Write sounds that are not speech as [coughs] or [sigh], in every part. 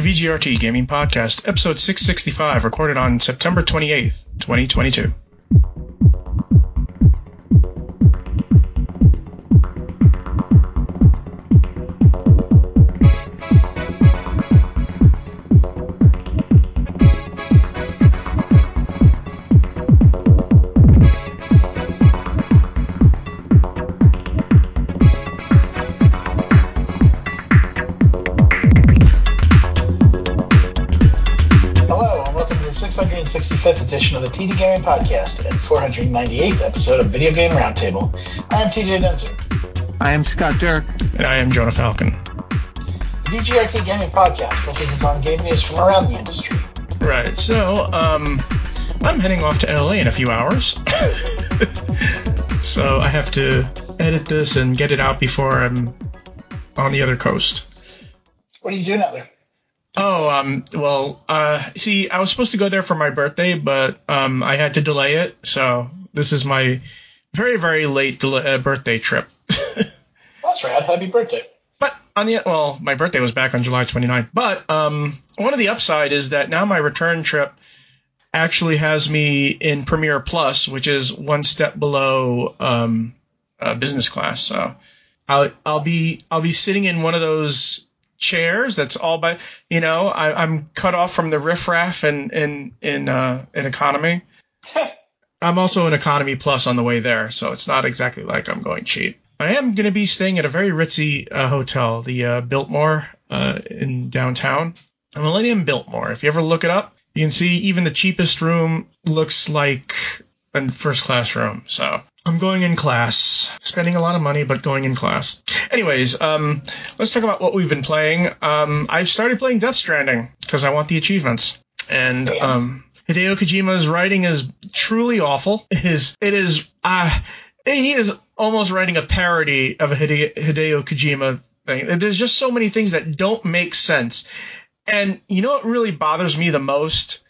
the VGRT Gaming Podcast, episode 665, recorded on September 28th, 2022. Of the TD Gaming Podcast and 498th episode of Video Game Roundtable. I am TJ Denzer. I am Scott Dirk. And I am Jonah Falcon. The VGRT Gaming Podcast focuses on game news from around the industry. Right, so, um, I'm heading off to LA in a few hours. [laughs] so I have to edit this and get it out before I'm on the other coast. What are you doing out there? Oh, um, well, uh, see, I was supposed to go there for my birthday, but um, I had to delay it. So this is my very, very late del- uh, birthday trip. [laughs] That's rad. Happy birthday. But on the well, my birthday was back on July 29th. But um, one of the upside is that now my return trip actually has me in Premier Plus, which is one step below um, uh, business class. So I'll I'll be I'll be sitting in one of those chairs that's all by you know I, I'm cut off from the riffraff in in in uh, in economy. [laughs] I'm also in economy plus on the way there, so it's not exactly like I'm going cheap. I am going to be staying at a very ritzy uh, hotel, the uh, Biltmore uh, in downtown. The Millennium Biltmore. If you ever look it up, you can see even the cheapest room looks like a first class room. So I'm going in class, spending a lot of money, but going in class. Anyways, um, let's talk about what we've been playing. Um, I've started playing Death Stranding because I want the achievements, and um, Hideo Kojima's writing is truly awful. It is, it is, uh, he is almost writing a parody of a Hide- Hideo Kojima thing. There's just so many things that don't make sense. And you know what really bothers me the most?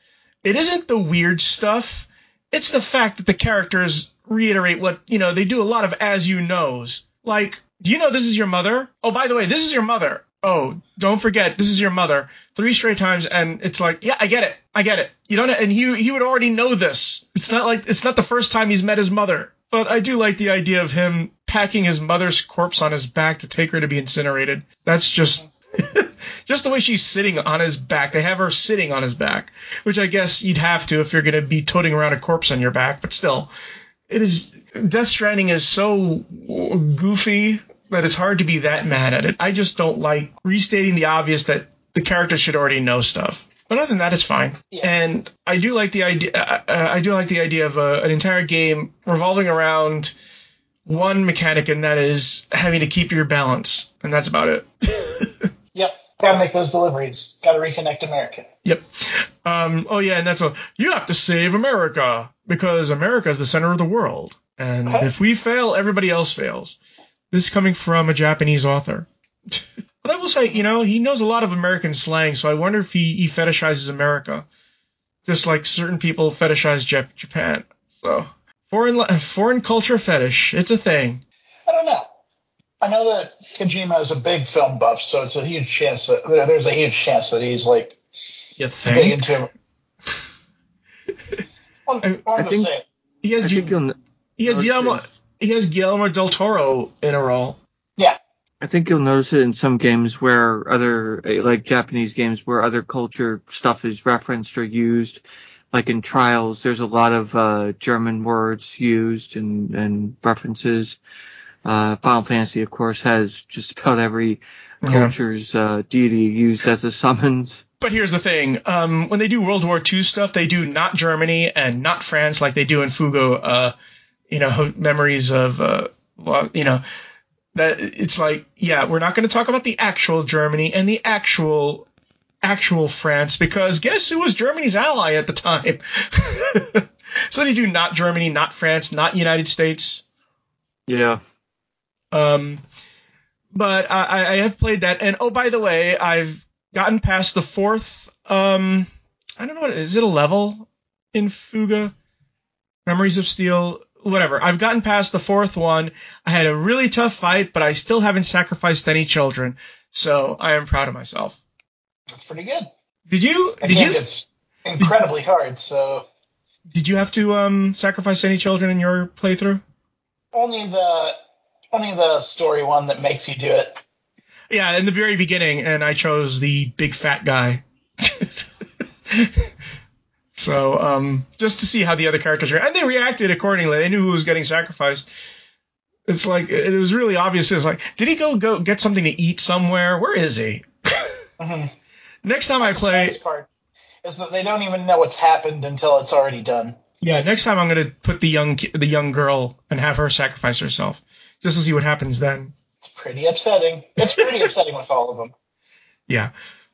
It isn't the weird stuff. It's the fact that the characters reiterate what, you know, they do a lot of as you knows. Like, do you know this is your mother? Oh, by the way, this is your mother. Oh, don't forget, this is your mother. Three straight times, and it's like, yeah, I get it. I get it. You don't, and he, he would already know this. It's not like, it's not the first time he's met his mother. But I do like the idea of him packing his mother's corpse on his back to take her to be incinerated. That's just, [laughs] just the way she's sitting on his back. They have her sitting on his back, which I guess you'd have to if you're going to be toting around a corpse on your back. But still, it is Death Stranding is so goofy that it's hard to be that mad at it. I just don't like restating the obvious that the character should already know stuff. But other than that, it's fine. Yeah. And I do like the idea. Uh, uh, I do like the idea of uh, an entire game revolving around one mechanic, and that is having to keep your balance, and that's about it. [laughs] Yep. Gotta make those deliveries. Gotta reconnect America. Yep. Um, oh yeah, and that's a you have to save America because America is the center of the world, and Huh? if we fail, everybody else fails. This is coming from a Japanese author. [laughs] but I will say, you know, he knows a lot of American slang, so I wonder if he, he fetishizes America, just like certain people fetishize Jap- Japan. So foreign [laughs] foreign culture fetish, it's a thing. I don't know. I know that Kojima is a big film buff, so it's a huge chance that there's a huge chance that he's like You big into. I'm, [laughs] I'm I think- saying. He has I think Gu- you'll. he has Guillermo it- he has Guillermo del Toro in a role. Yeah. I think you'll notice it in some games where other, eh, like Japanese games, where other culture stuff is referenced or used. Like in Trials, there's a lot of uh, German words used and, and references. Uh, Final Fantasy, of course, has just about every Yeah. culture's uh, deity used as a summons. But here's the thing: um, when they do World War II stuff, they do not Germany and not France like they do in Fuga. Uh, you know, memories of, uh, you know, that it's like, yeah, we're not going to talk about the actual Germany and the actual actual France because guess who was Germany's ally at the time? [laughs] so they do not Germany, not France, not United States. Yeah. Um, but I, I have played that, and oh, by the way, I've gotten past the fourth. Um, I don't know what is it a level in Fuga, Memories of Steel, whatever. I've gotten past the fourth one. I had a really tough fight, but I still haven't sacrificed any children, so I am proud of myself. That's pretty good. Did you That did you gets incredibly hard, so did you have to um sacrifice any children in your playthrough? only the only the story one that makes you do it. Yeah, in the very beginning, and I chose the big fat guy. [laughs] so, um, just to see how the other characters react, and they reacted accordingly. They knew who was getting sacrificed. It's like it was really obvious. It was like, did he go go get something to eat somewhere? Where is he? [laughs] Mhm. [laughs] Next time I The play, part is that they don't even know what's happened until it's already done. yeah, next time I'm gonna put the young the young girl and have her sacrifice herself, just to see what happens then. It's pretty upsetting. It's pretty [laughs] upsetting with all of them. Yeah.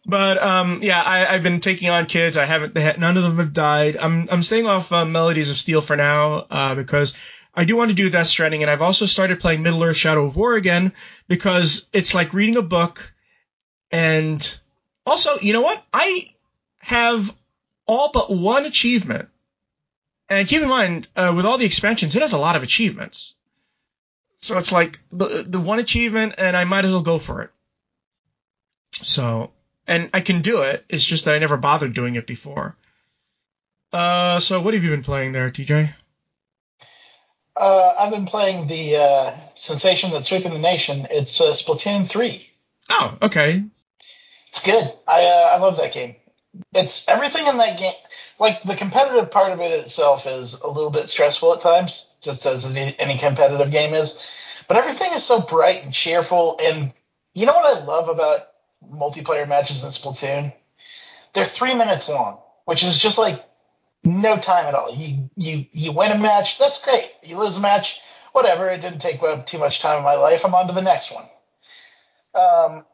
But um, yeah, I, I've been taking on kids. I haven't. They had, none of them have died. I'm I'm staying off uh, Melodies of Steel for now uh, because I do want to do Death Stranding, and I've also started playing Middle Earth: Shadow of War again because it's like reading a book, and also, you know what? I have all but one achievement, and keep in mind uh, with all the expansions, it has a lot of achievements. So it's like the the one achievement, and I might as well go for it. So, and I can do it. It's just that I never bothered doing it before. Uh, so what have you been playing there, TJ? Uh, I've been playing the uh, sensation that's sweeping the nation. It's uh, Splatoon 3. Oh, okay. It's good. I uh, I love that game. It's everything in that game. Like the competitive part of it itself is a little bit stressful at times, just as any, competitive game is. But everything is so bright and cheerful. And you know what I love about multiplayer matches in Splatoon? They're three minutes long, which is just like no time at all. You you you win a match, that's great. You lose a match, whatever. It didn't take up too much time in my life. I'm on to the next one. Um,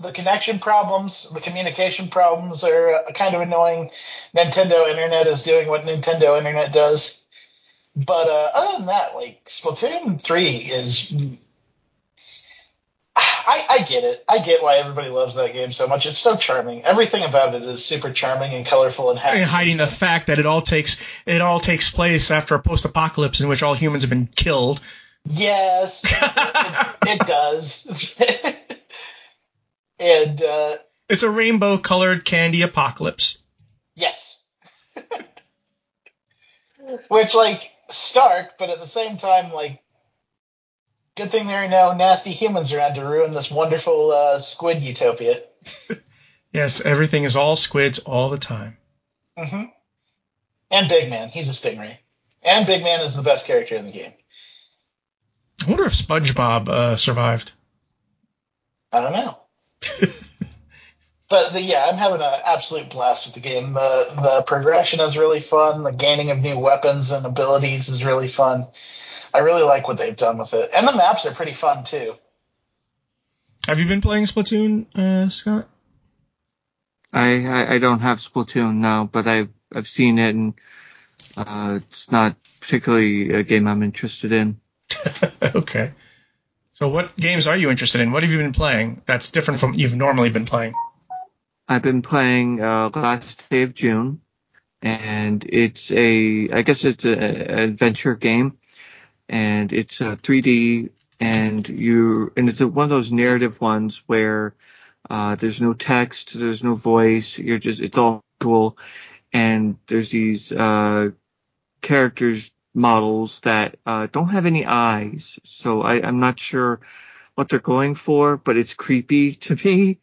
the connection problems, the communication problems are kind of annoying. Nintendo Internet is doing what Nintendo Internet does. But uh, other than that, like Splatoon 3 is. I, I get it. I get why everybody loves that game so much. It's so charming. Everything about it is super charming and colorful and happy. And hiding the fact that it all takes it all takes place after a post-apocalypse in which all humans have been killed. Yes, [laughs] it, it, it does. [laughs] and uh, It's a rainbow-colored candy apocalypse. Yes. [laughs] Which, like, stark, but at the same time, like, good thing there are no nasty humans around to ruin this wonderful uh, squid utopia. [laughs] Yes, everything is all squids all the time. Mm hmm And Big Man, he's a stingray. And Big Man is the best character in the game. I wonder if SpongeBob uh, survived. I don't know. [laughs] But the, yeah, I'm having an absolute blast with the game. The the progression is really fun. The gaining of new weapons and abilities is really fun. I really like what they've done with it, and the maps are pretty fun too. Have you been playing Splatoon, uh, Scott? I, I I don't have Splatoon now, but I've I've seen it and uh, it's not particularly a game I'm interested in. [laughs] okay. So what games are you interested in? What have you been playing that's different from what you've normally been playing? I've been playing uh, Last Day of June, and it's a I guess it's an adventure game, and it's a 3D, and you and it's a, one of those narrative ones where uh, there's no text, there's no voice, you're just it's all cool, and there's these uh, characters models that uh, don't have any eyes, so I, I'm not sure what they're going for, but it's creepy [laughs] to me.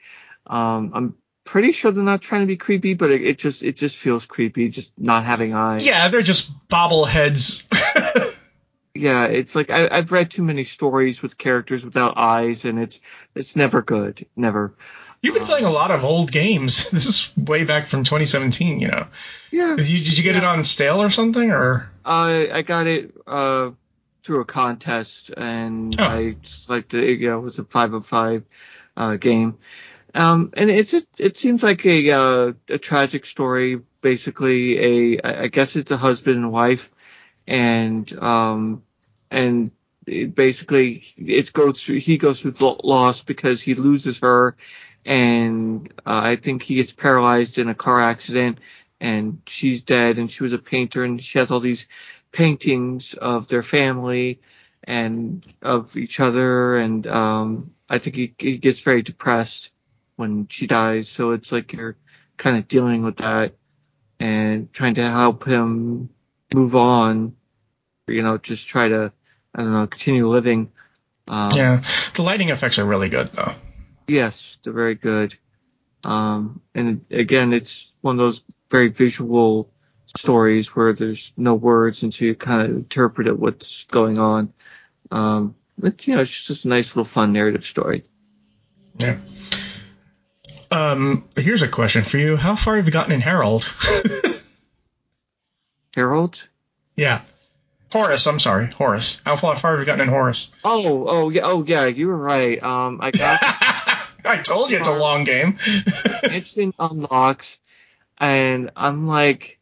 Um, I'm pretty sure they're not trying to be creepy, but it, it just it just feels creepy, just not having eyes. Yeah, they're just bobbleheads. [laughs] Yeah, it's like I, I've read too many stories with characters without eyes, and it's it's never good, never. You've been playing a lot of old games. [laughs] This is way back from 2017. You know, Yeah, did you, did you get it on stale or something, or I I got it uh through a contest, and Oh. I just liked it. You know, it was a five of five uh, game. Um, and it's it, it seems like a uh, a tragic story. Basically, a I I guess it's a husband and wife, and um and it basically it goes through he goes through loss because he loses her, and uh, I think he gets paralyzed in a car accident, and she's dead, and she was a painter, and she has all these paintings of their family and of each other, and um I think he, he gets very depressed when she dies. So it's like you're kind of dealing with that and trying to help him move on. You know, just try to I don't know continue living. Um, yeah, the lighting effects are really good though. Yes, they're very good. Um, and again, it's one of those very visual stories where there's no words and so you kind of interpret it what's going on. Um, but, you know, it's just a nice little fun narrative story. Yeah. Um, here's a question for you. How far have you gotten in Harold? [laughs] Harold? Yeah. Horus, I'm sorry, Horus. How far, far have you gotten in Horus? Oh, oh yeah, oh yeah, you were right. Um, I got. [laughs] I told you it's a long game. [laughs] Interesting unlocks, and I'm like,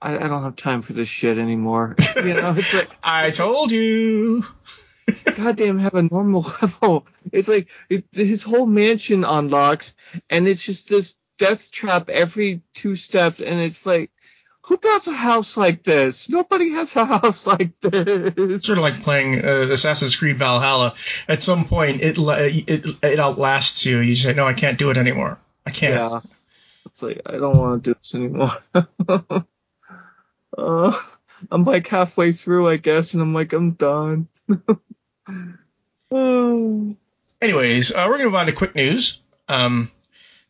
I, I, don't have time for this shit anymore. You know, it's like [laughs] I told you. goddamn, have a normal [laughs] level. It's like it, his whole mansion unlocks, and it's just this death trap every two steps, and it's like, who builds a house like this? Nobody has a house like this. It's Sort of like playing uh, Assassin's Creed Valhalla. At some point, it it it outlasts you. You say, no, I can't do it anymore. I can't. Yeah. It's like I don't want to do this anymore. [laughs] uh, I'm like halfway through, I guess, and I'm like, I'm done. [laughs] Anyways, uh, we're to move on to quick news. Um,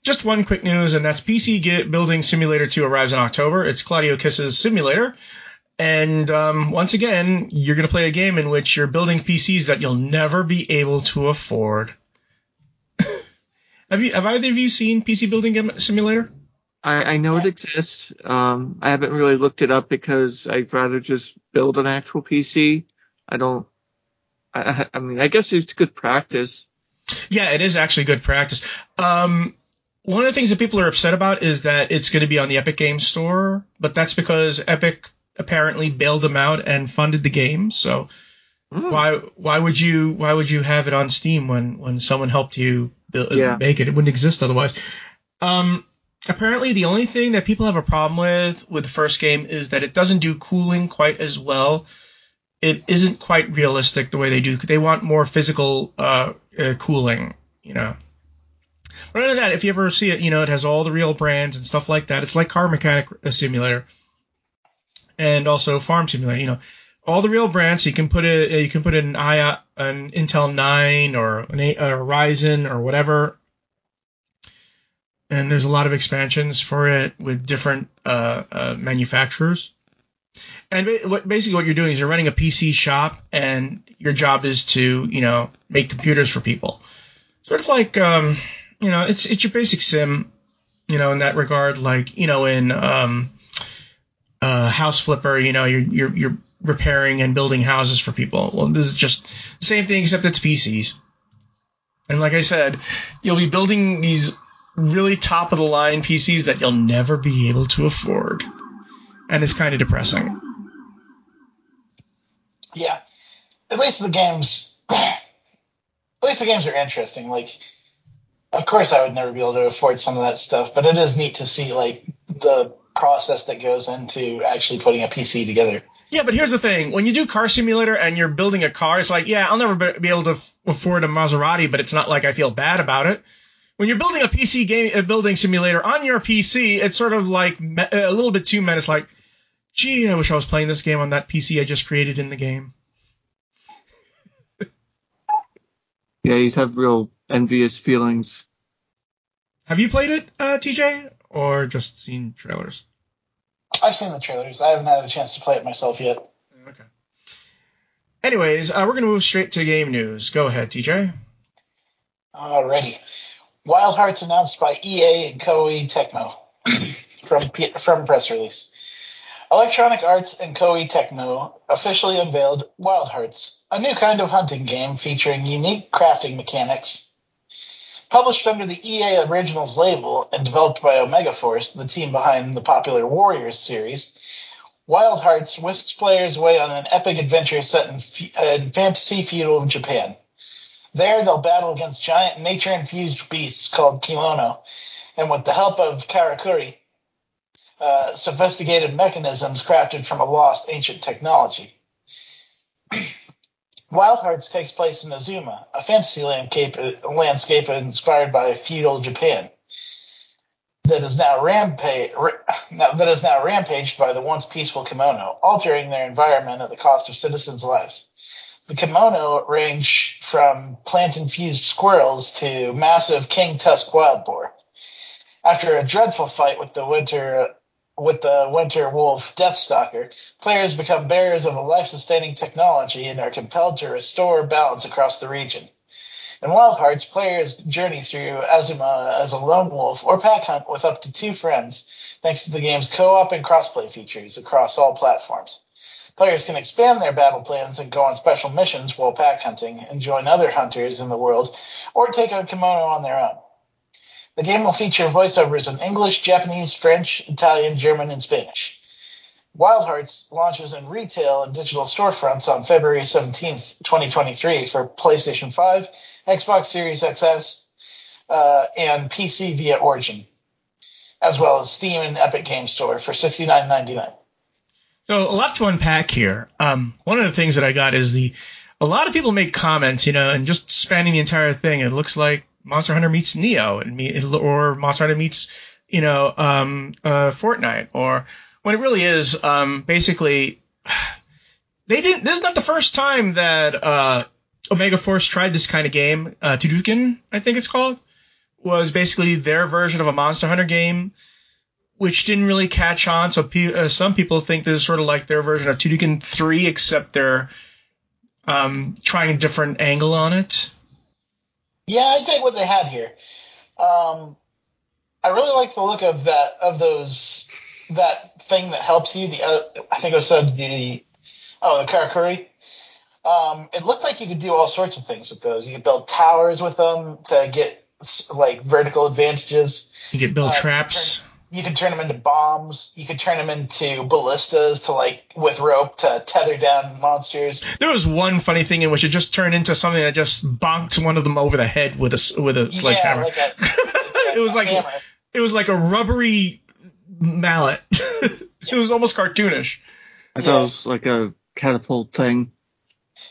just one quick news, and that's PC Building Simulator 2 arrives in October. It's Claudiu Kiss's simulator. And um, once again, you're going to play a game in which you're building PCs that you'll never be able to afford. Have you? Have either of you seen PC Building Simulator? I, I know it exists. Um, I haven't really looked it up because I'd rather just build an actual PC. I don't I, I mean, I guess it's good practice. Yeah, it is actually good practice. Um, one of the things that people are upset about is that it's going to be on the Epic Games Store, but that's because Epic apparently bailed them out and funded the game. So mm. why why would you why would you have it on Steam when when someone helped you build, yeah. make it? It wouldn't exist otherwise. Um, apparently, the only thing that people have a problem with with the first game is that it doesn't do cooling quite as well it isn't quite realistic the way they do. They want more physical uh, uh, cooling, you know. But other than that, if you ever see it, you know, it has all the real brands and stuff like that. It's like Car Mechanic uh, Simulator, and also Farm Simulator. You know, all the real brands. you can put it. You can put an I an Intel 9 or an a, a Ryzen or whatever. And there's a lot of expansions for it with different uh, uh manufacturers. And basically, what you're doing is you're running a PC shop, and your job is to, you know, make computers for people. Sort of like, um, you know, it's it's your basic sim, you know, in that regard. Like, you know, in um, uh, House Flipper, you know, you're you're you're repairing and building houses for people. Well, this is just the same thing, except it's PCs. And like I said, you'll be building these really top of the line PCs that you'll never be able to afford. And it's kind of depressing yeah, at least the games, [coughs] at least the games are interesting. Like, of course, I would never be able to afford some of that stuff, but it is neat to see like the process that goes into actually putting a PC together. Yeah, but here's the thing: when you do Car Simulator and you're building a car, it's like, yeah, I'll never be able to afford a Maserati, but it's not like I feel bad about it. When you're building a PC game, a building simulator on your PC, it's sort of like a little bit too menace. Like, gee, I wish I was playing this game on that PC I just created in the game. [laughs] yeah, you'd have real envious feelings. Have you played it, uh, TJ, or just seen trailers? I've seen the trailers. I haven't had a chance to play it myself yet. Okay. Anyways, uh, we're going to move straight to game news. Go ahead, TJ. Alrighty. Wild Hearts announced by EA and Koei Tecmo [clears throat] from from press release. Electronic Arts and Koei Tecmo officially unveiled Wild Hearts, a new kind of hunting game featuring unique crafting mechanics. Published under the EA Originals label and developed by Omega Force, the team behind the popular Warriors series, Wild Hearts whisks players away on an epic adventure set in, in fantasy feudal Japan. There, they'll battle against giant nature-infused beasts called Kemono, and with the help of Karakuri, uh, sophisticated mechanisms crafted from a lost ancient technology. [clears throat] Wild Hearts takes place in Azuma, a fantasy landscape, landscape inspired by feudal Japan that is now rampage [laughs] that is now rampaged by the once peaceful Kemono, altering their environment at the cost of citizens' lives. The Kemono range from plant-infused squirrels to massive king tusk wild boar. After a dreadful fight with the winter with the winter wolf Deathstalker, players become bearers of a life-sustaining technology and are compelled to restore balance across the region. In Wild Hearts, players journey through Azuma as a lone wolf or pack hunt with up to two friends, thanks to the game's co-op and crossplay features across all platforms. Players can expand their battle plans and go on special missions while pack hunting and join other hunters in the world, or take a Kemono on their own. The game will feature voiceovers in English, Japanese, French, Italian, German, and Spanish. Wild Hearts launches in retail and digital storefronts on February 17th, 2023 for PlayStation 5, Xbox Series XS, uh, and PC via Origin, as well as Steam and Epic Game Store for $69.99. So a lot to unpack here. Um, one of the things that I got is the a lot of people make comments, you know, and just spanning the entire thing, it looks like Monster Hunter meets Nioh, or Monster Hunter meets, you know, um, uh, Fortnite, or when it really is, um, basically, [sighs] they didn't. This is not the first time that uh, Omega Force tried this kind of game. Uh, Toukiden, I think it's called, was basically their version of a Monster Hunter game, which didn't really catch on. So pe- uh, some people think this is sort of like their version of Toukiden 3, except they're um, trying a different angle on it. Yeah, I take what they had here. Um, I really like the look of that of those that thing that helps you. The uh, I think it was said the oh the karakuri. Um, it looked like you could do all sorts of things with those. You could build towers with them to get like vertical advantages. You could build uh, traps you could turn them into bombs. You could turn them into ballistas to like with rope to tether down monsters. There was one funny thing in which it just turned into something that just bonked one of them over the head with a with a sledgehammer. Yeah, like a, like [laughs] it was like hammer. it was like a rubbery mallet. [laughs] it was almost cartoonish. I thought yeah. it was like a catapult thing.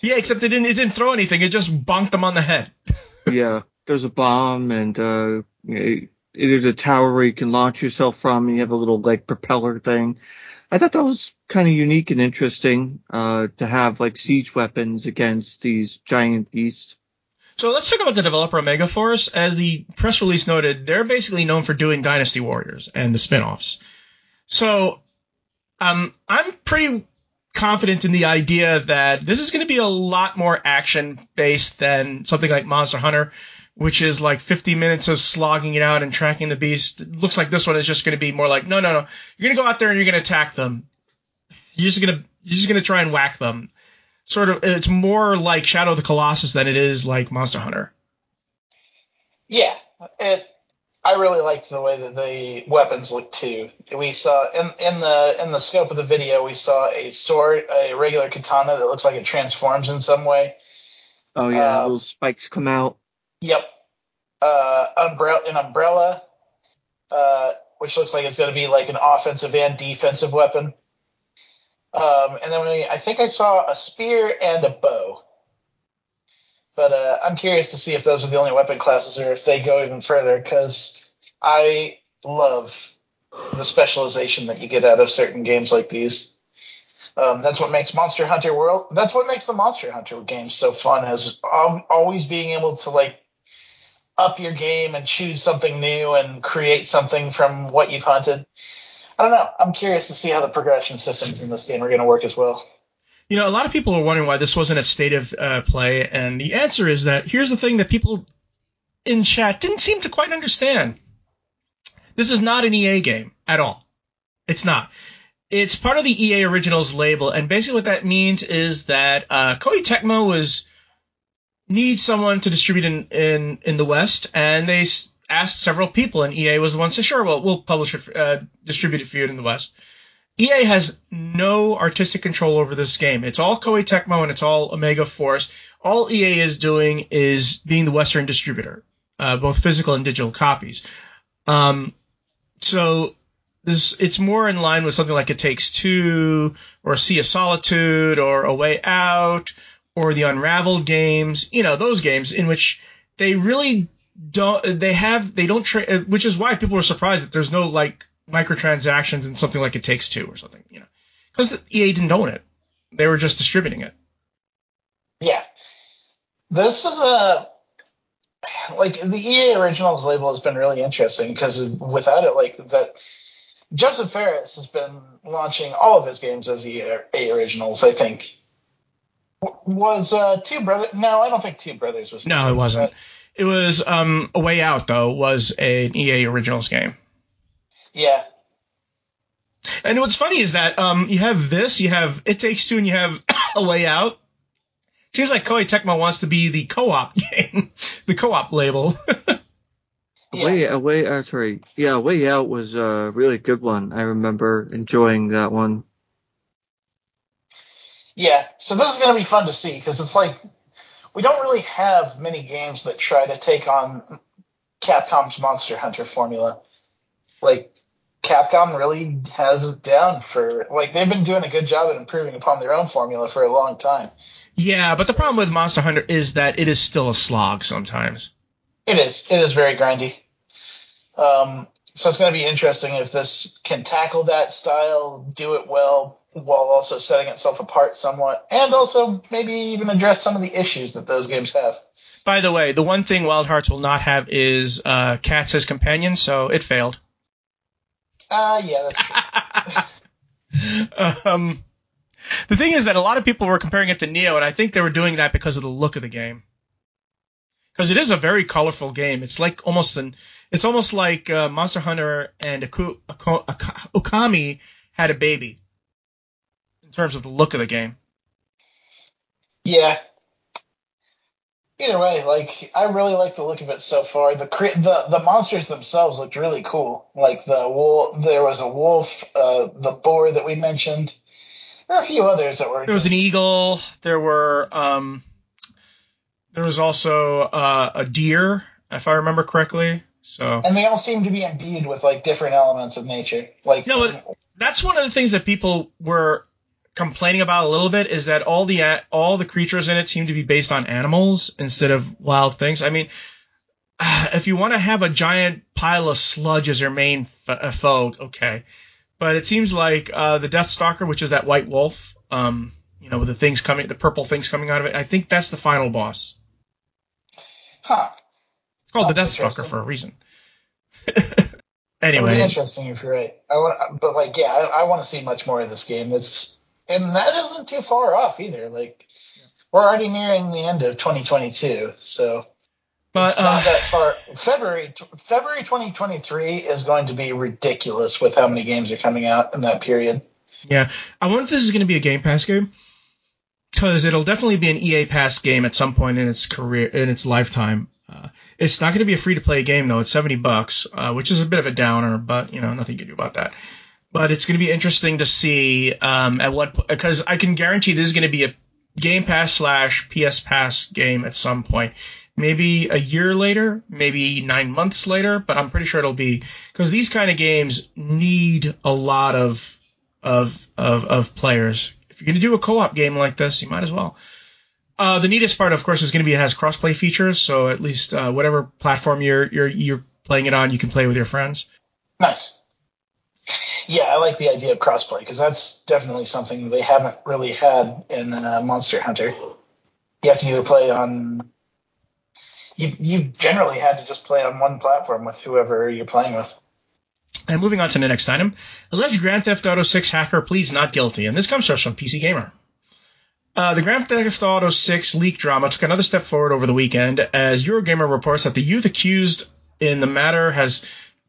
Yeah, except it didn't it didn't throw anything. It just bonked them on the head. [laughs] yeah, there's a bomb and uh, there's a tower where you can launch yourself from. And you have a little like propeller thing. I thought that was kind of unique and interesting uh, to have like siege weapons against these giant beasts. So let's talk about the developer Omega Force. As the press release noted, they're basically known for doing Dynasty Warriors and the spin-offs. So um, I'm pretty confident in the idea that this is going to be a lot more action based than something like Monster Hunter, which is like 50 minutes of slogging it out and tracking the beast. It looks like this one is just going to be more like, no, no, no. You're going to go out there and you're going to attack them. You're just going to, you're just going to try and whack them. Sort of, it's more like Shadow of the Colossus than it is like Monster Hunter. Yeah. It, I really liked the way that the weapons looked too. We saw in, in the in the scope of the video, we saw a sword, a regular katana that looks like it transforms in some way. Oh yeah, uh, little spikes come out. Yep. Uh, umbrella, an umbrella, uh, which looks like it's going to be like an offensive and defensive weapon. Um, and then we, I think I saw a spear and a bow. But uh, I'm curious to see if those are the only weapon classes or if they go even further because I love the specialization that you get out of certain games like these. Um, that's what makes Monster Hunter World. That's what makes the Monster Hunter games so fun. Is always being able to like up your game and choose something new and create something from what you've hunted. I don't know. I'm curious to see how the progression systems in this game are going to work as well. You know, a lot of people are wondering why this wasn't a state of uh, play, and the answer is that here's the thing that people in chat didn't seem to quite understand. This is not an EA game at all. It's not. It's part of the EA Originals label, and basically what that means is that uh, Koei Tecmo was need someone to distribute in, in, in the West, and they asked several people, and EA was the one to say, sure, well, we'll publish it, uh, distribute it for you in the West. EA has no artistic control over this game. It's all Koei Tecmo and it's all Omega Force. All EA is doing is being the Western distributor, uh, both physical and digital copies. Um, so this, it's more in line with something like It Takes Two or Sea of Solitude or A Way Out or the Unraveled games, you know, those games in which they really don't, they have, they don't, tra- uh, which is why people were surprised that there's no like microtransactions and something like It Takes Two or something, you know, because EA didn't own it. They were just distributing it. Yeah. This is a like the EA Originals label has been really interesting because without it, like that, Josef Fares has been launching all of his games as EA Originals. I think was uh, Two Brothers. No, I don't think Two Brothers was. No, it wasn't. But, it was um, A Way Out though. Was an EA Originals game. Yeah. And what's funny is that um, you have this, you have It Takes Two, and you have [coughs] A Way Out Seems like Koei Tecmo wants to be the co-op [laughs] game, the co-op label. [laughs] yeah. Way, away, uh, sorry, yeah, Way Out was a really good one. I remember enjoying that one. Yeah, so this is going to be fun to see because it's like we don't really have many games that try to take on Capcom's Monster Hunter formula. Like Capcom really has it down for like they've been doing a good job at improving upon their own formula for a long time. Yeah, but the problem with Monster Hunter is that it is still a slog sometimes. It is. It is very grindy. Um, so it's going to be interesting if this can tackle that style, do it well, while also setting itself apart somewhat, and also maybe even address some of the issues that those games have. By the way, the one thing Wild Hearts will not have is uh, cats as companions, so it failed. Uh, yeah, that's true. [laughs] um, the thing is that a lot of people were comparing it to Nioh, and I think they were doing that because of the look of the game. Because it is a very colorful game. It's like almost an, it's almost like uh, Monster Hunter and Aku, Aku, Okami had a baby terms of the look of the game. Yeah. Either way, like I really like the look of it so far. The the the monsters themselves looked really cool. Like the wolf, there was a wolf, uh, the boar that we mentioned. There are a few others that were. There was an eagle. There were. Um, there was also uh, a deer, if I remember correctly. So. And they all seem to be imbued with like different elements of nature. Like. No, that's one of the things that people were complaining about a little bit is that all the all the creatures in it seem to be based on animals instead of wild things. I mean, [sighs] if you want to have a giant pile of sludge as your main foe, okay but it seems like uh, the Death Stalker, which is that white wolf, um, you know, with the things coming, the purple things coming out of it, I think that's the final boss. Huh. It's called oh, the Death Stalker for a reason. [laughs] anyway, interesting if you're right. I want, but like, yeah, I, I want to see much more of this game. It's and that isn't too far off either. Like, we're already nearing the end of 2022, so but it's not uh, that far. February February 2023 is going to be ridiculous with how many games are coming out in that period. Yeah, I wonder if this is going to be a Game Pass game because it'll definitely be an EA Pass game at some point in its career in its lifetime. Uh, it's not going to be a free to play game though. It's 70 bucks, uh, which is a bit of a downer, but you know nothing you can do about that. But it's going to be interesting to see um, at what because I can guarantee this is going to be a Game Pass slash PS Pass game at some point maybe a year later, maybe nine months later, but I'm pretty sure it'll be because these kind of games need a lot of of of, of players. If you're going to do a co-op game like this, you might as well. Uh, the neatest part, of course, is going to be it has crossplay features, so at least uh, whatever platform you're you're you're playing it on, you can play with your friends. Nice. Yeah, I like the idea of crossplay because that's definitely something they haven't really had in uh, Monster Hunter. You have to either play on you you generally had to just play on one platform with whoever you're playing with. And moving on to the next item, alleged Grand Theft Auto 6 hacker pleads not guilty, and this comes to us from PC Gamer. Uh, the Grand Theft Auto 6 leak drama took another step forward over the weekend as Eurogamer reports that the youth accused in the matter has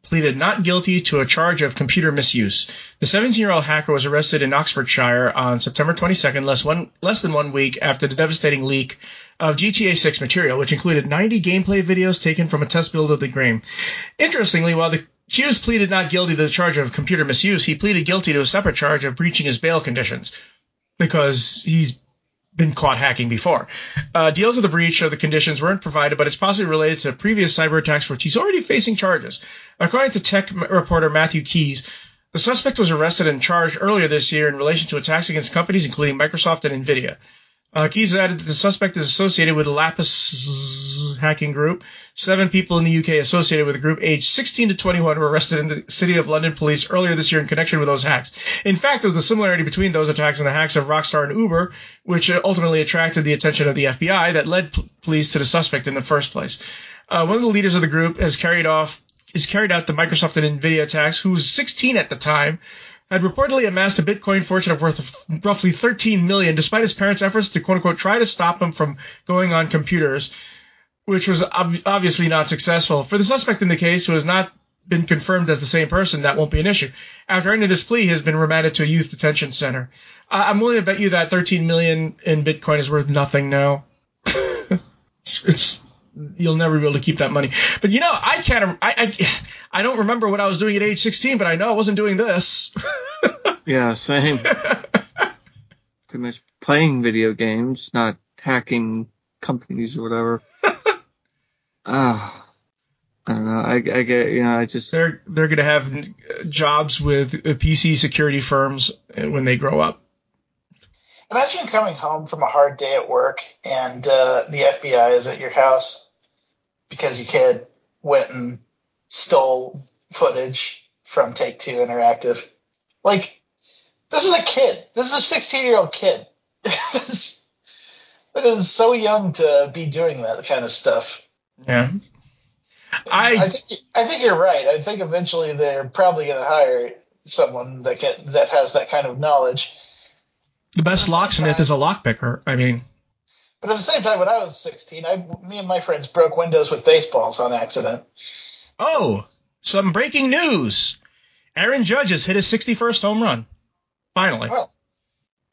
pleaded not guilty to a charge of computer misuse. The 17-year-old hacker was arrested in Oxfordshire on September 22nd, less, one, less than one week after the devastating leak of GTA 6 material, which included 90 gameplay videos taken from a test build of the game. Interestingly, while the accused pleaded not guilty to the charge of computer misuse, he pleaded guilty to a separate charge of breaching his bail conditions because he's been caught hacking before. Uh, deals of the breach of the conditions weren't provided, but it's possibly related to previous cyber attacks for which he's already facing charges. According to tech reporter Matthew Keys, the suspect was arrested and charged earlier this year in relation to attacks against companies including Microsoft and Nvidia. Uh, Keys added that the suspect is associated with Lapsus$ hacking group. Seven people in the UK associated with the group, aged 16 to 21, were arrested in the City of London police earlier this year in connection with those hacks. In fact, there was the similarity between those attacks and the hacks of Rockstar and Uber, which ultimately attracted the attention of the FBI that led p- police to the suspect in the first place. Uh, one of the leaders of the group has carried off is carried out the Microsoft and Nvidia attacks, who was 16 at the time, had reportedly amassed a Bitcoin fortune of worth of roughly 13 million, despite his parents' efforts to quote unquote try to stop him from going on computers, which was ob- obviously not successful. For the suspect in the case, who has not been confirmed as the same person, that won't be an issue. After ending his plea, he has been remanded to a youth detention center. I'm willing to bet you that 13 million in Bitcoin is worth nothing now. [laughs] it's, it's you'll never be able to keep that money. But you know, I can't. I, I I don't remember what I was doing at age 16, but I know I wasn't doing this. [laughs] Yeah, same. Pretty much playing video games, not hacking companies or whatever. [laughs] Ah, I don't know. I, I get, you know, I just, they're they're gonna have jobs with uh, PC security firms when they grow up. Imagine coming home from a hard day at work and uh, the FBI is at your house because your kid went and stole footage from Take Two Interactive. Like, this is a kid. This is a 16 year old kid. [laughs] That is so young to be doing that kind of stuff. Yeah. I I think I think you're right. I think eventually they're probably going to hire someone that can, that has that kind of knowledge. the best locksmith is a lockpicker. I mean, But at the same time, when I was 16, I, me and my friends broke windows with baseballs on accident. Oh, some breaking news. Aaron Judge has hit his 61st home run. Finally. Oh,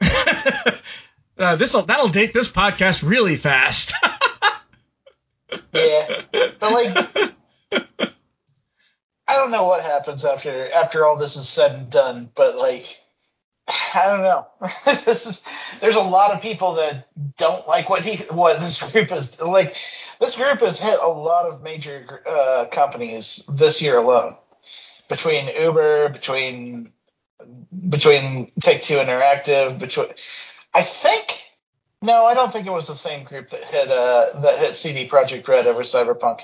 [laughs] uh, this'll that'll date this podcast really fast. [laughs] yeah. But like, [laughs] I don't know what happens after after all this is said and done. But like, [sighs] I don't know. this is there's a lot of people that don't like what he what this group is like. This group has hit a lot of major uh, companies this year alone. Between Uber, between between Take Two Interactive, between I think no, I don't think it was the same group that hit uh, that hit CD Projekt Red over Cyberpunk,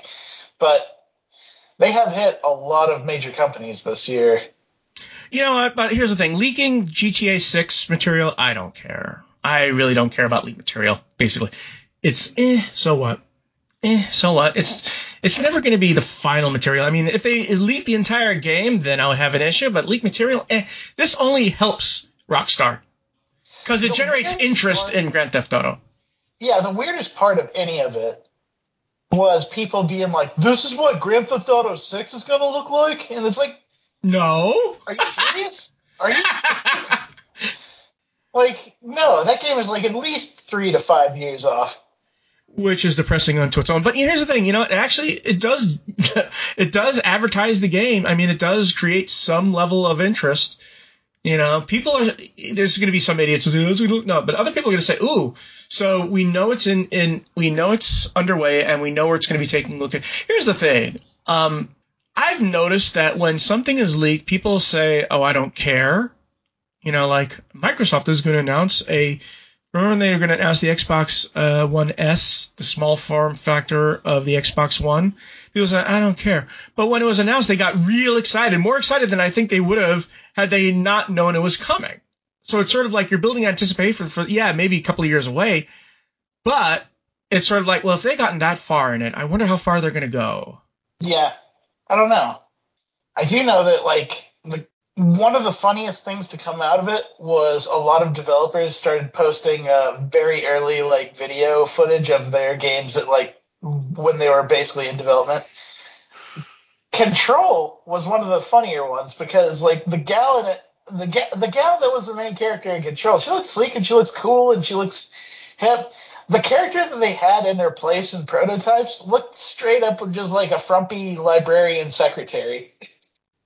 but they have hit a lot of major companies this year. You know? But here's the thing: leaking GTA 6 material, I don't care. I really don't care about leak material. Basically, it's eh, so what? Eh, so what? It's it's never going to be the final material. I mean, if they leak the entire game, then I would have an issue. But leak material, eh, this only helps Rockstar because it The generates interest part- in Grand Theft Auto. Yeah, the weirdest part of any of it was people being like, "This is what Grand Theft Auto Six is going to look like," and it's like, No. "Are you serious? Are you [laughs] like, no? That game is like at least three to five years off." Which is depressing unto its own. But here's the thing, you know, it actually it does [laughs] it does advertise the game. I mean, it does create some level of interest. You know, people are there's going to be some idiots who do "Those we no, but other people are going to say, "Ooh, so we know it's in in we know it's underway and we know where it's going to be taking a look at." Here's the thing. Um I've noticed that when something is leaked, people say, "Oh, I don't care." You know, like Microsoft is going to announce a Remember they were going to announce the Xbox uh, One S, the small form factor of the Xbox One? People said, I don't care. But when it was announced, they got real excited, more excited than I think they would have had they not known it was coming. So it's sort of like you're building anticipation for, yeah, maybe a couple of years away, but it's sort of like, well, if they gotten that far in it, I wonder how far they're going to go. Yeah, I don't know. I do know that like the one of the funniest things to come out of it was a lot of developers started posting uh, very early like video footage of their games that like when they were basically in development. Control was one of the funnier ones because like the gal in it, the ga- the gal that was the main character in Control, she looks sleek and she looks cool and she looks hip. The character that they had in their place in prototypes looked straight up just like a frumpy librarian secretary. [laughs]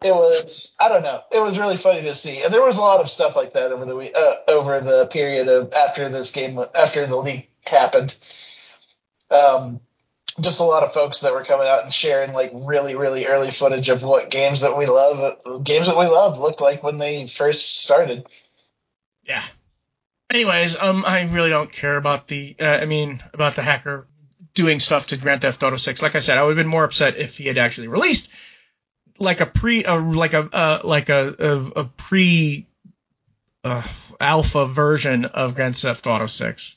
It was I don't know. It was really funny to see, and there was a lot of stuff like that over the week, uh, over the period of after this game after the leak happened. Um, just a lot of folks that were coming out and sharing like really really early footage of what games that we love games that we love looked like when they first started. Yeah. Anyways, um, I really don't care about the. Uh, I mean, about the hacker doing stuff to Grand Theft Auto 6. Like I said, I would have been more upset if he had actually released like a pre, uh, like a, uh, like a, a, a pre, uh, alpha version of Grand Theft Auto 6.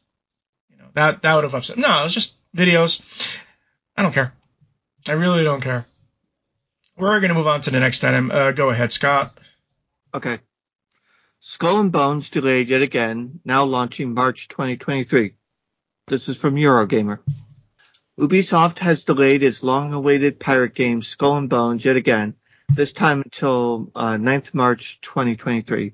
You know, that, that would have upset. No, it was just videos. I don't care. I really don't care. We're going to move on to the next item. Uh, go ahead, Scott. Okay. Skull and Bones delayed yet again, now launching March 2023. This is from Eurogamer. Ubisoft has delayed its long-awaited pirate game Skull and Bones yet again, this time until uh, 9th March 2023.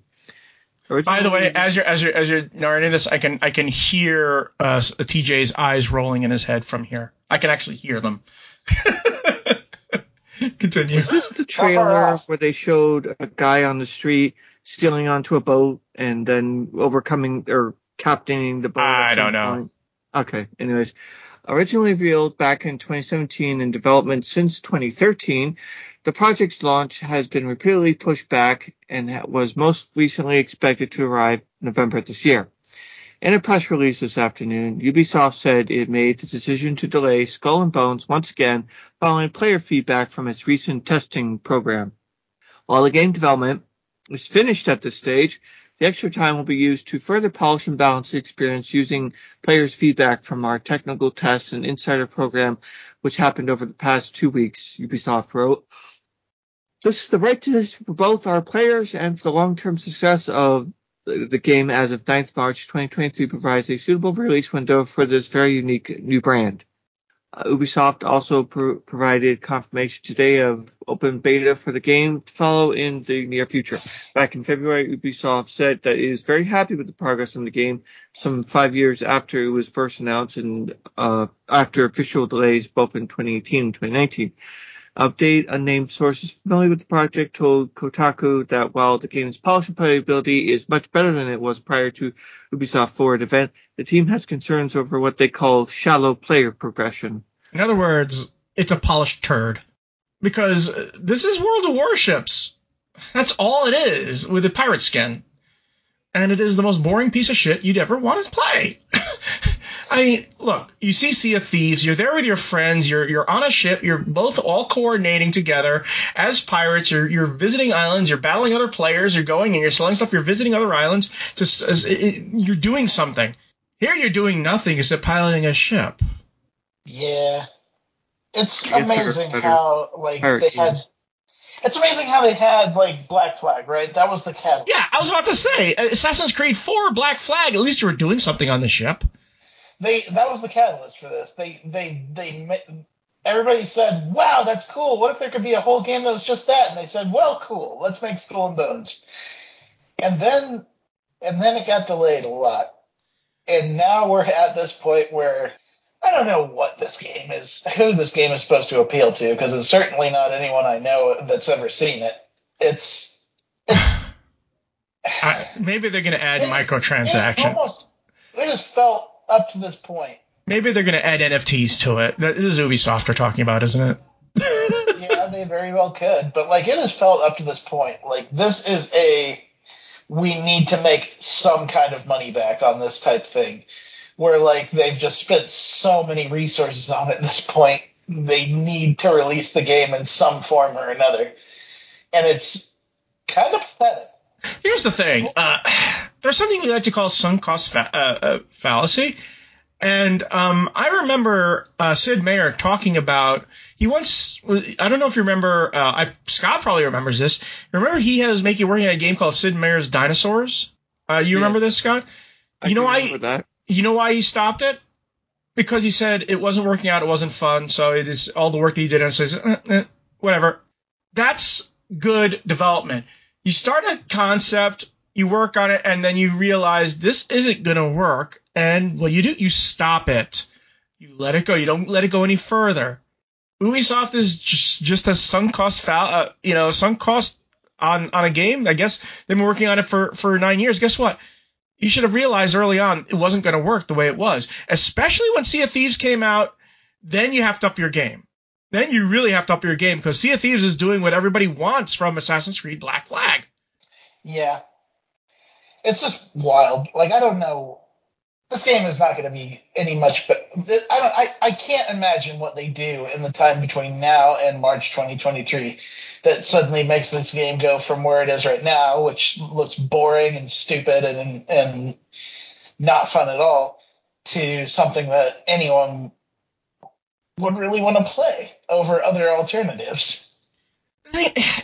By the way, as you're as you're as you're narrating this, I can I can hear uh, TJ's eyes rolling in his head from here. I can actually hear them. [laughs] Continue. Was this the trailer where they showed a guy on the street stealing onto a boat and then overcoming or captaining the boat? I don't know. Point? Okay. Anyways, originally revealed back in 2017 and development since 2013, the project's launch has been repeatedly pushed back and was most recently expected to arrive November this year. In a press release this afternoon, Ubisoft said it made the decision to delay Skull and Bones once again following player feedback from its recent testing program. While the game development is finished at this stage, the extra time will be used to further polish and balance the experience using players' feedback from our technical tests and insider program, which happened over the past two weeks, Ubisoft wrote. This is the right decision for both our players and for the long-term success of the game as of 9th March 2023 provides a suitable release window for this very unique new brand. Uh, Ubisoft also pro- provided confirmation today of open beta for the game to follow in the near future. Back in February, Ubisoft said that it is very happy with the progress on the game some five years after it was first announced and uh, after official delays both in 2018 and 2019 update. Unnamed sources familiar with the project told Kotaku that while the game's polish and playability is much better than it was prior to Ubisoft Forward event, the team has concerns over what they call shallow player progression. In other words, it's a polished turd. Because uh, this is World of Warships. That's all it is with a pirate skin. And it is the most boring piece of shit you'd ever want to play. [laughs] I mean, look, you see Sea of Thieves, you're there with your friends, you're you're on a ship, you're both all coordinating together as pirates, you're you're visiting islands, you're battling other players, you're going and you're selling stuff, you're visiting other islands, just as, it, you're doing something. Here you're doing nothing except piloting a ship. Yeah. It's amazing how like they had it's amazing how they had like Black Flag, right? That was the catalyst. Yeah, I was about to say Assassin's Creed 4 Black Flag. At least you were doing something on the ship they that was the catalyst for this. They they they everybody said, "Wow, that's cool. What if there could be a whole game that was just that?" And they said, "Well, cool. Let's make Skull and Bones." And then and then it got delayed a lot. And now we're at this point where I don't know what this game is, who this game is supposed to appeal to, because it's certainly not anyone I know that's ever seen it. It's, it's I, maybe they're going to add it, microtransaction. It almost, it just felt up to this point. Maybe they're going to add NFTs to it. This is Ubisoft we're talking about, isn't it? [laughs] yeah, they very well could. But like it has felt up to this point, like this is a we need to make some kind of money back on this type thing. Where like they've just spent so many resources on it at this point, they need to release the game in some form or another. And it's kind of pathetic. Here's the thing. Uh, there's something we like to call sunk cost fa- uh, uh, fallacy. And um, I remember uh, Sid Meier talking about he once I don't know if you remember uh, I, Scott probably remembers this. Remember he has making working on a game called Sid Meier's Dinosaurs. Uh, you yes. remember this, Scott? I you know why? That. You know why he stopped it? Because he said it wasn't working out, it wasn't fun. So it is all the work that he did, and says eh, eh, whatever. That's good development. You start a concept you work on it and then you realize this isn't going to work. And what you do, you stop it. You let it go. You don't let it go any further. Ubisoft is just, just a sunk cost, fa- uh, you know, sunk cost on, on a game. I guess they've been working on it for, for nine years. Guess what? You should have realized early on it wasn't going to work the way it was, especially when Sea of Thieves came out. Then you have to up your game. Then you really have to up your game because Sea of Thieves is doing what everybody wants from Assassin's Creed Black Flag. Yeah, it's just wild. Like I don't know. This game is not going to be any much. But I don't. I, I can't imagine what they do in the time between now and March 2023 that suddenly makes this game go from where it is right now, which looks boring and stupid and and not fun at all, to something that anyone would really want to play over other alternatives.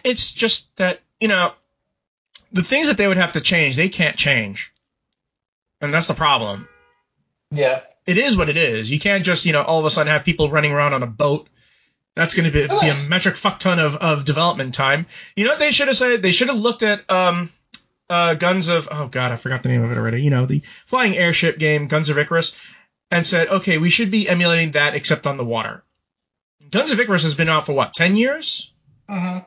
It's just that you know the things that they would have to change, they can't change, and that's the problem. Yeah, it is what it is. You can't just you know all of a sudden have people running around on a boat. That's going to be, be, a metric fuck ton of, of development time. You know what they should have said? They should have looked at um, uh, Guns of oh god, I forgot the name of it already. You know the flying airship game, Guns of Icarus, and said, okay, we should be emulating that except on the water. Guns of Icarus has been out for what, ten years? Mm-hmm.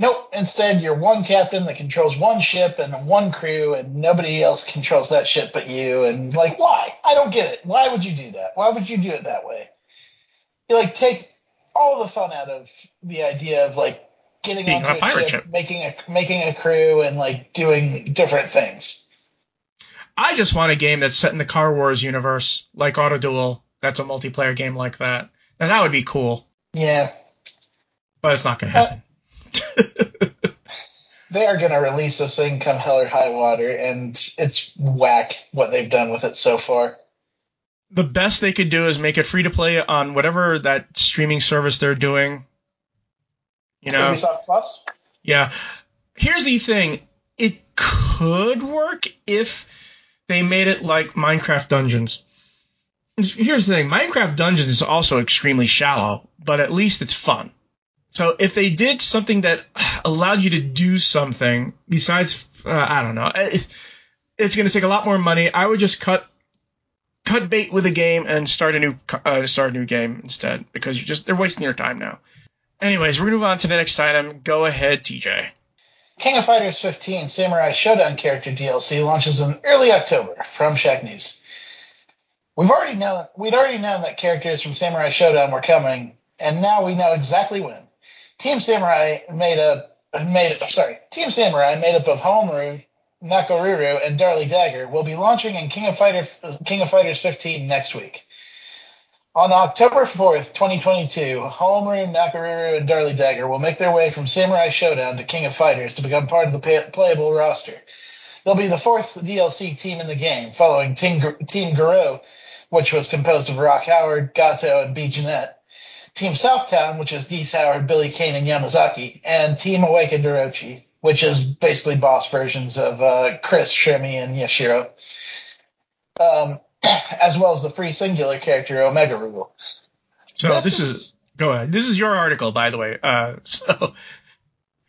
Nope. Instead, you're one captain that controls one ship and one crew, and nobody else controls that ship but you. And like, why? I don't get it. Why would you do that? Why would you do it that way? You like take all the fun out of the idea of like getting Being onto a, ship, ship, making a making a crew, and like doing different things. I just want a game that's set in the Car Wars universe, like Auto Duel. That's a multiplayer game like that. Now that would be cool. Yeah. But it's not going to happen. [laughs] they are going to release this thing come hell or high water, and it's whack what they've done with it so far. The best they could do is make it free to play on whatever that streaming service they're doing. You know, Ubisoft Plus. Yeah. Here's the thing: it could work if they made it like Minecraft Dungeons. Here's the thing: Minecraft Dungeons is also extremely shallow, but at least it's fun. So if they did something that allowed you to do something besides, uh, I don't know, it's going to take a lot more money. I would just cut cut bait with a game and start a new uh, start a new game instead because you're just they're wasting your time now. Anyways, we're gonna move on to the next item. Go ahead, TJ. King of Fighters 15 Samurai Shodown character DLC launches in early October from Shacknews. We've already known we'd already known that characters from Samurai Shodown were coming, and now we know exactly when. Team Samurai made up made sorry, Team Samurai made up of Haohmaru, Nakoruru, and Darli Dagger will be launching in King of Fighter King of Fighters 15 next week. On October 4th, 2022, Haohmaru, Nakoruru, and Darli Dagger will make their way from Samurai Shodown to King of Fighters to become part of the pay- playable roster. They'll be the fourth DLC team in the game, following Team, team Garou, which was composed of Rock Howard, Gato, and B. Jenet. Team Southtown, which is Geese Howard, Billy Kane, and Yamazaki, and Team Awakened Orochi, which is basically boss versions of uh, Chris, Shermie, and Yashiro. Um, [clears throat] as well as the free singular character Omega Rugal. So this, this is, is, go ahead. This is your article, by the way. Uh, [laughs] so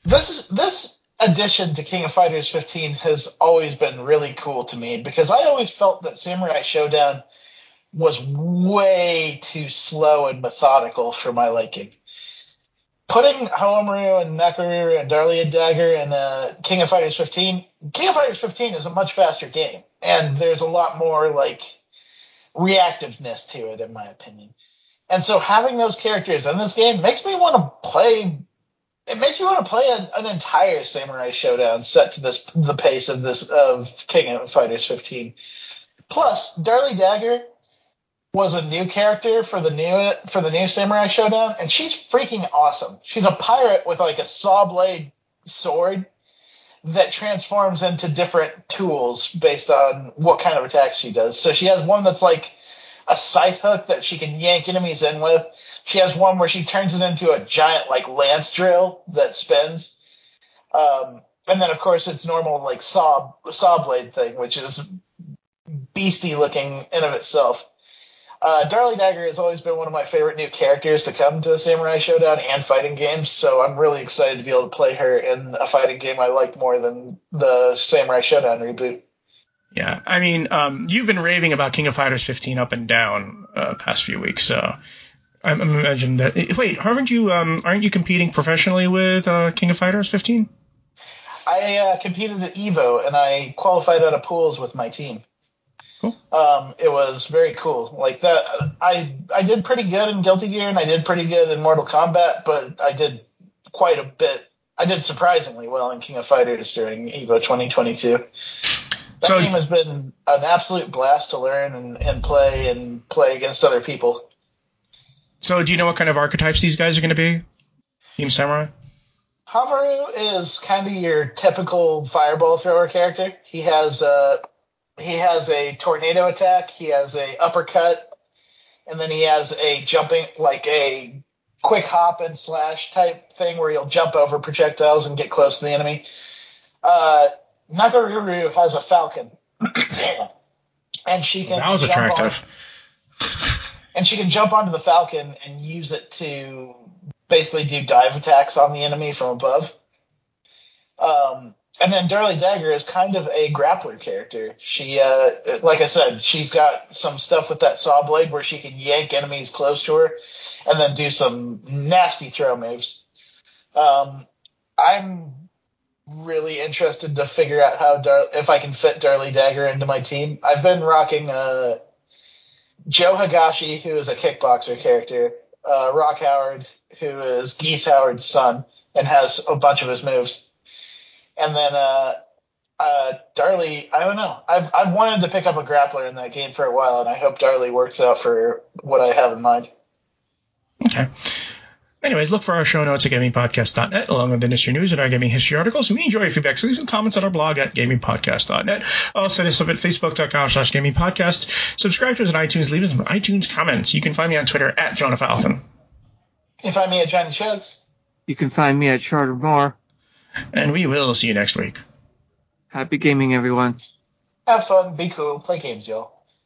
this is this addition to King of Fighters 15 has always been really cool to me because I always felt that Samurai Shodown was way too slow and methodical for my liking. Putting Haohmaru and Nakoruru and Darli and Dagger and uh, King of Fighters 15, King of Fighters 15 is a much faster game, and there's a lot more like reactiveness to it, in my opinion. And so having those characters in this game makes me want to play. It makes me want to play an, an entire Samurai Shodown set to this the pace of this of King of Fighters 15. Plus, Darli Dagger was a new character for the new for the new Samurai Shodown, and she's freaking awesome. She's a pirate with like a saw blade sword that transforms into different tools based on what kind of attacks she does. So she has one that's like a scythe hook that she can yank enemies in with. She has one where she turns it into a giant like lance drill that spins. Um, and then of course it's normal like saw saw blade thing, which is beastie looking in of itself. Uh, Darli Dagger has always been one of my favorite new characters to come to the Samurai Shodown and fighting games, so I'm really excited to be able to play her in a fighting game I like more than the Samurai Shodown reboot. Yeah, I mean, um, you've been raving about King of Fighters 15 up and down uh, past few weeks, so I'm imagine that. Wait, aren't you um, aren't you competing professionally with uh, King of Fighters 15? I uh, competed at Evo and I qualified out of pools with my team. Cool. Um, it was very cool. Like that, I I did pretty good in Guilty Gear and I did pretty good in Mortal Kombat, but I did quite a bit. I did surprisingly well in King of Fighters during Evo 2022. That So- game has been an absolute blast to learn and, and play and play against other people. So, do you know what kind of archetypes these guys are going to be? Team Samurai. Haohmaru is kind of your typical fireball thrower character. He has a he has a tornado attack, he has a uppercut, and then he has a jumping like a quick hop and slash type thing where he'll jump over projectiles and get close to the enemy. Uh, Nakoruru has a falcon, [coughs] and she can That was jump on- attractive. and she can jump onto the falcon and use it to basically do dive attacks on the enemy from above. Um, and then Darli Dagger is kind of a grappler character. She, uh, like I said, she's got some stuff with that saw blade where she can yank enemies close to her and then do some nasty throw moves. Um, I'm really interested to figure out how Dar- if I can fit Darli Dagger into my team. I've been rocking uh, Joe Higashi, who is a kickboxer character, uh, Rock Howard, who is Geese Howard's son and has a bunch of his moves, and then uh, uh, Darli. I don't know. I've I've wanted to pick up a grappler in that game for a while, and I hope Darli works out for what I have in mind. Okay. Anyways, look for our show notes at gamingpodcast.net along with industry news and our gaming history articles. We enjoy your feedback, so leave some comments on our blog at gamingpodcast.net. Also, hit us up at facebook.com slash gamingpodcast. Subscribe to us on iTunes. Leave us some iTunes comments. You can find me on Twitter at Jonah Falcon. You can find me at Johnny Chugs. You can find me at Charter More. And we will see you next week. Happy gaming, everyone. Have fun, be cool, play games, y'all.